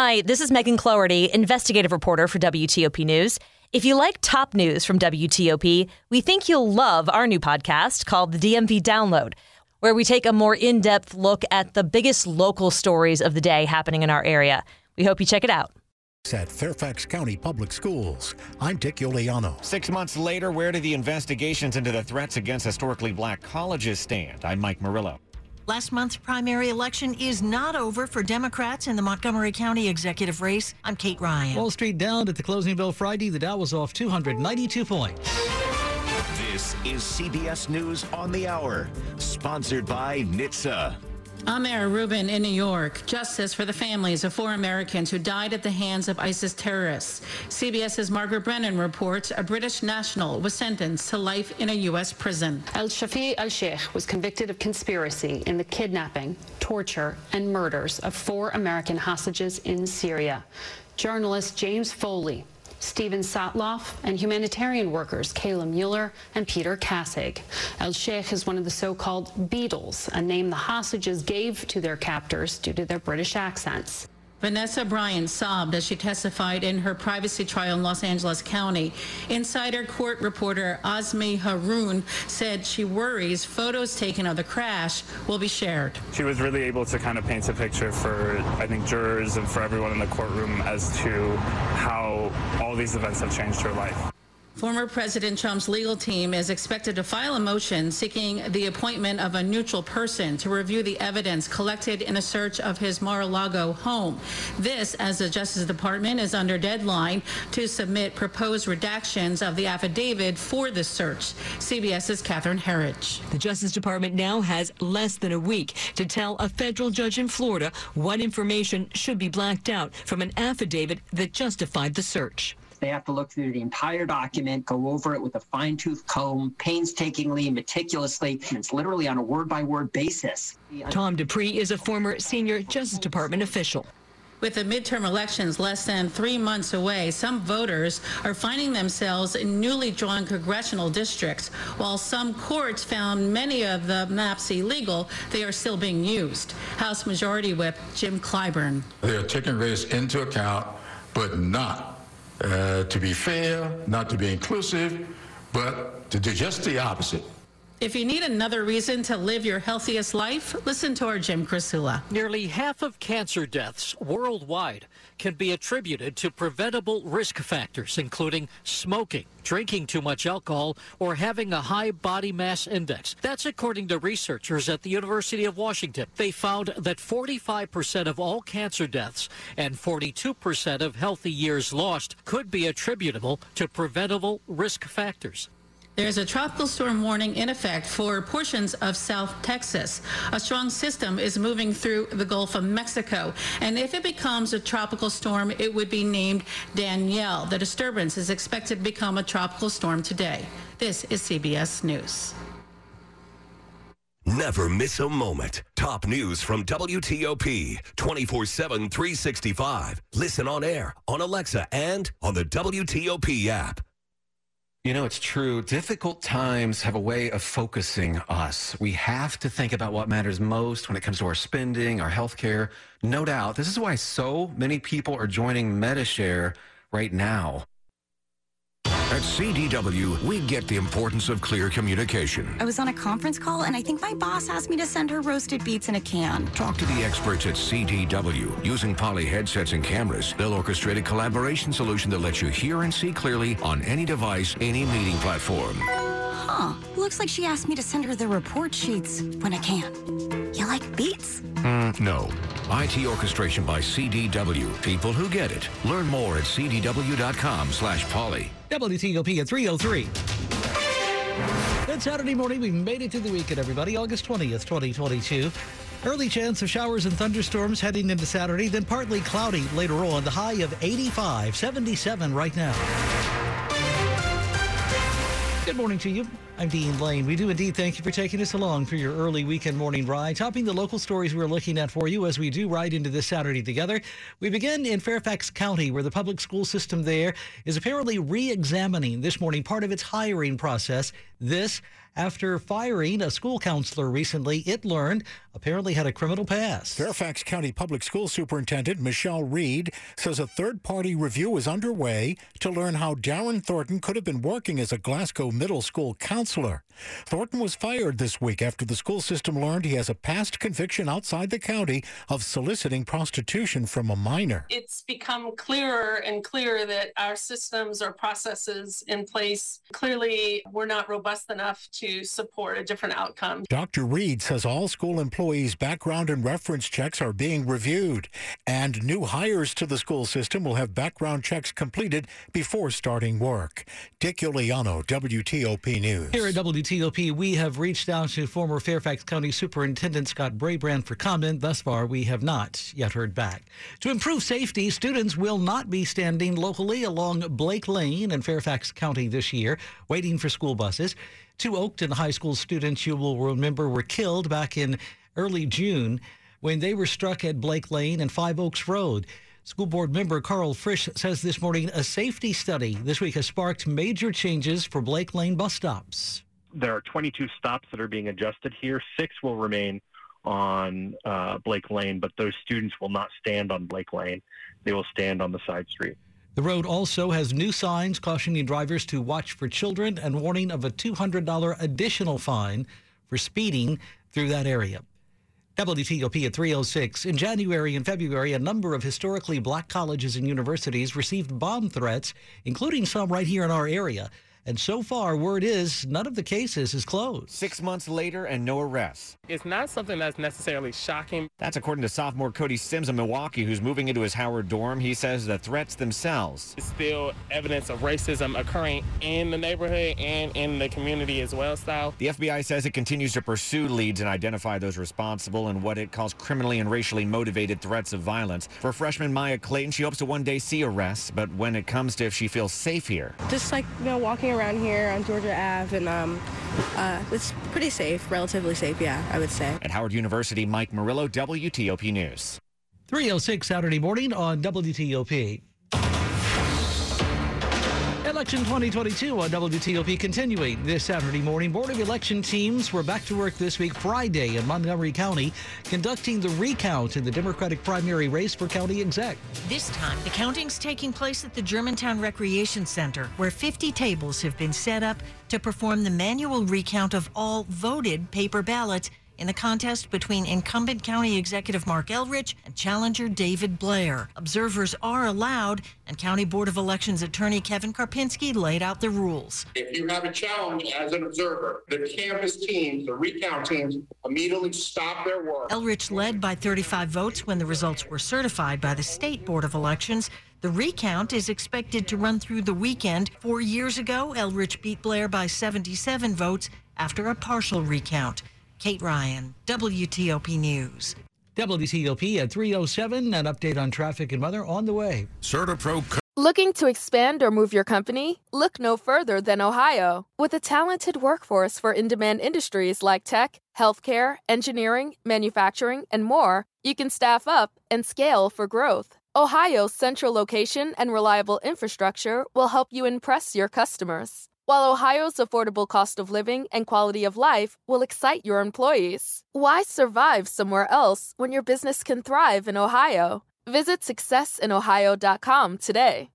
Hi, this is Megan Cloherty, investigative reporter for WTOP News. If you like top news from WTOP, we think you'll love our new podcast called the DMV Download, where we take a more in depth look at the biggest local stories of the day happening in our area. We hope you check it out. At Fairfax County Public Schools, I'm Dick Uliano. Six months later, where do the investigations into the threats against historically black colleges stand? I'm Mike Murillo. Last month's primary election is not over for Democrats in the Montgomery County executive race. I'm Kate Ryan. Wall Street down at the closing bell Friday. The Dow was off 292 points. This is CBS News on the Hour, sponsored by NHTSA. Mara Rubin in New York. Justice for the families of four Americans who died at the hands of ISIS terrorists. CBS's Margaret Brennan reports a British national was sentenced to life in a U.S. prison. El Shafi al Sheikh was convicted of conspiracy in the kidnapping, torture, and murders of four American hostages in Syria. Journalist James Foley Steven Sotloff, and humanitarian workers Kayla Mueller and Peter Kassig. El Sheikh is one of the so-called Beatles, a name the hostages gave to their captors due to their British accents. Vanessa Bryant sobbed as she testified in her privacy trial in Los Angeles County. Insider court reporter Azmi Haroun said she worries photos taken of the crash will be shared. She was really able to kind of paint a picture for, I think, jurors and for everyone in the courtroom as to how all these events have changed her life. Former President Trump's legal team is expected to file a motion seeking the appointment of a neutral person to review the evidence collected in a search of his Mar-a-Lago home. This, as the Justice Department is under deadline to submit proposed redactions of the affidavit for the search. CBS's Catherine Herridge. The Justice Department now has less than a week to tell a federal judge in Florida what information should be blacked out from an affidavit that justified the search. They have to look through the entire document, go over it with a fine tooth comb, painstakingly, meticulously. And it's literally on a word by word basis. Tom Dupree is a former senior Justice Department official. With the midterm elections less than three months away, some voters are finding themselves in newly drawn congressional districts. While some courts found many of the maps illegal, they are still being used. House Majority Whip Jim Clyburn. They are taking race into account, but not uh, to be fair, not to be inclusive, but to do just the opposite. If you need another reason to live your healthiest life, listen to our Jim Krasula. Nearly half of cancer deaths worldwide can be attributed to preventable risk factors, including smoking, drinking too much alcohol, or having a high body mass index. That's according to researchers at the University of Washington. They found that 45% of all cancer deaths and 42% of healthy years lost could be attributable to preventable risk factors. There's a tropical storm warning in effect for portions of South Texas. A strong system is moving through the Gulf of Mexico, and if it becomes a tropical storm, it would be named Danielle. The disturbance is expected to become a tropical storm today. This is CBS News. Never miss a moment. Top news from WTOP 24 7, 365. Listen on air, on Alexa, and on the WTOP app. You know, it's true. Difficult times have a way of focusing us. We have to think about what matters most when it comes to our spending, our health care. No doubt. This is why so many people are joining Medi-Share right now. At CDW, we get the importance of clear communication. I was on a conference call, and I think my boss asked me to send her roasted beets in a can. Talk to the experts at CDW. Using Poly headsets and cameras, they'll orchestrate a collaboration solution that lets you hear and see clearly on any device, any meeting platform. Huh. Looks like she asked me to send her the report sheets when I can. You like beats? Mm, no. IT orchestration by CDW. People who get it. Learn more at cdw.com slash poly. WTOP at 303. Good Saturday morning. We made it to the weekend, everybody. August 20th, 2022. Early chance of showers and thunderstorms heading into Saturday, then partly cloudy later on. The high of 85, 77 right now. Good morning to you. I'm Dean Lane. We do indeed thank you for taking us along for your early weekend morning ride, topping the local stories we're looking at for you as we do ride into this Saturday together. We begin in Fairfax County, where the public school system there is apparently re examining this morning part of its hiring process. This after firing a school counselor recently, it learned apparently had a criminal past. Fairfax County Public School Superintendent Michelle Reid says a third party review is underway to learn how Darren Thornton could have been working as a Glasgow middle school counselor. Thornton was fired this week after the school system learned he has a past conviction outside the county of soliciting prostitution from a minor. It's become clearer and clearer that our systems or processes in place clearly were not robust enough to support a different outcome. Dr. Reid says all school employees' background and reference checks are being reviewed, and new hires to the school system will have background checks completed before starting work. Dick Uliano, WTOP News. Here at WTOP, we have reached out to former Fairfax County Superintendent Scott Brabrand for comment. Thus far, we have not yet heard back. To improve safety, students will not be standing locally along Blake Lane in Fairfax County this year, waiting for school buses. Two Oakton High School students, you will remember, were killed back in early June when they were struck at Blake Lane and Five Oaks Road. School board member Karl Frisch says this morning a safety study this week has sparked major changes for Blake Lane bus stops. There are 22 stops that are being adjusted here. Six will remain on uh, Blake Lane, but those students will not stand on Blake Lane. They will stand on the side street. The road also has new signs cautioning drivers to watch for children and warning of a $200 additional fine for speeding through that area. WTOP at 306. In January and February, a number of historically black colleges and universities received bomb threats, including some right here in our area. And so far, word is none of the cases is closed. Six months later and no arrests. It's not something that's necessarily shocking. That's according to sophomore Cody Sims of Milwaukee, who's moving into his Howard dorm. He says the threats themselves. It's still evidence of racism occurring in the neighborhood and in the community as well, Style. The FBI says it continues to pursue leads and identify those responsible in what it calls criminally and racially motivated threats of violence. For freshman Maya Clayton, she hopes to one day see arrests, but when it comes to if she feels safe here. Just like, you know, walking around here on Georgia Ave, and um, uh, it's pretty safe, relatively safe, yeah, I would say. At Howard University, Mike Murillo, WTOP News. 306 Saturday morning on WTOP. Election 2022 on WTOP continuing this Saturday morning. Board of Election teams were back to work this week, Friday, in Montgomery County, conducting the recount in the Democratic primary race for county exec. This time, the counting's taking place at the Germantown Recreation Center, where 50 tables have been set up to perform the manual recount of all voted paper ballots in the contest between incumbent county executive Marc Elrich and challenger David Blair. Observers are allowed, and County Board of Elections attorney Kevin Karpinski laid out the rules. If you have a challenge as an observer, the canvass teams, the recount teams, immediately stop their work. Elrich led by 35 votes when the results were certified by the State Board of Elections. The recount is expected to run through the weekend. Four years ago, Elrich beat Blair by 77 votes after a partial recount. Kate Ryan, WTOP News. WTOP at 307. An update on traffic and weather on the way. CertaPro. Looking to expand or move your company? Look no further than Ohio. With a talented workforce for in demand industries like tech, healthcare, engineering, manufacturing, and more, you can staff up and scale for growth. Ohio's central location and reliable infrastructure will help you impress your customers while Ohio's affordable cost of living and quality of life will excite your employees. Why survive somewhere else when your business can thrive in Ohio? Visit successinohio.com today.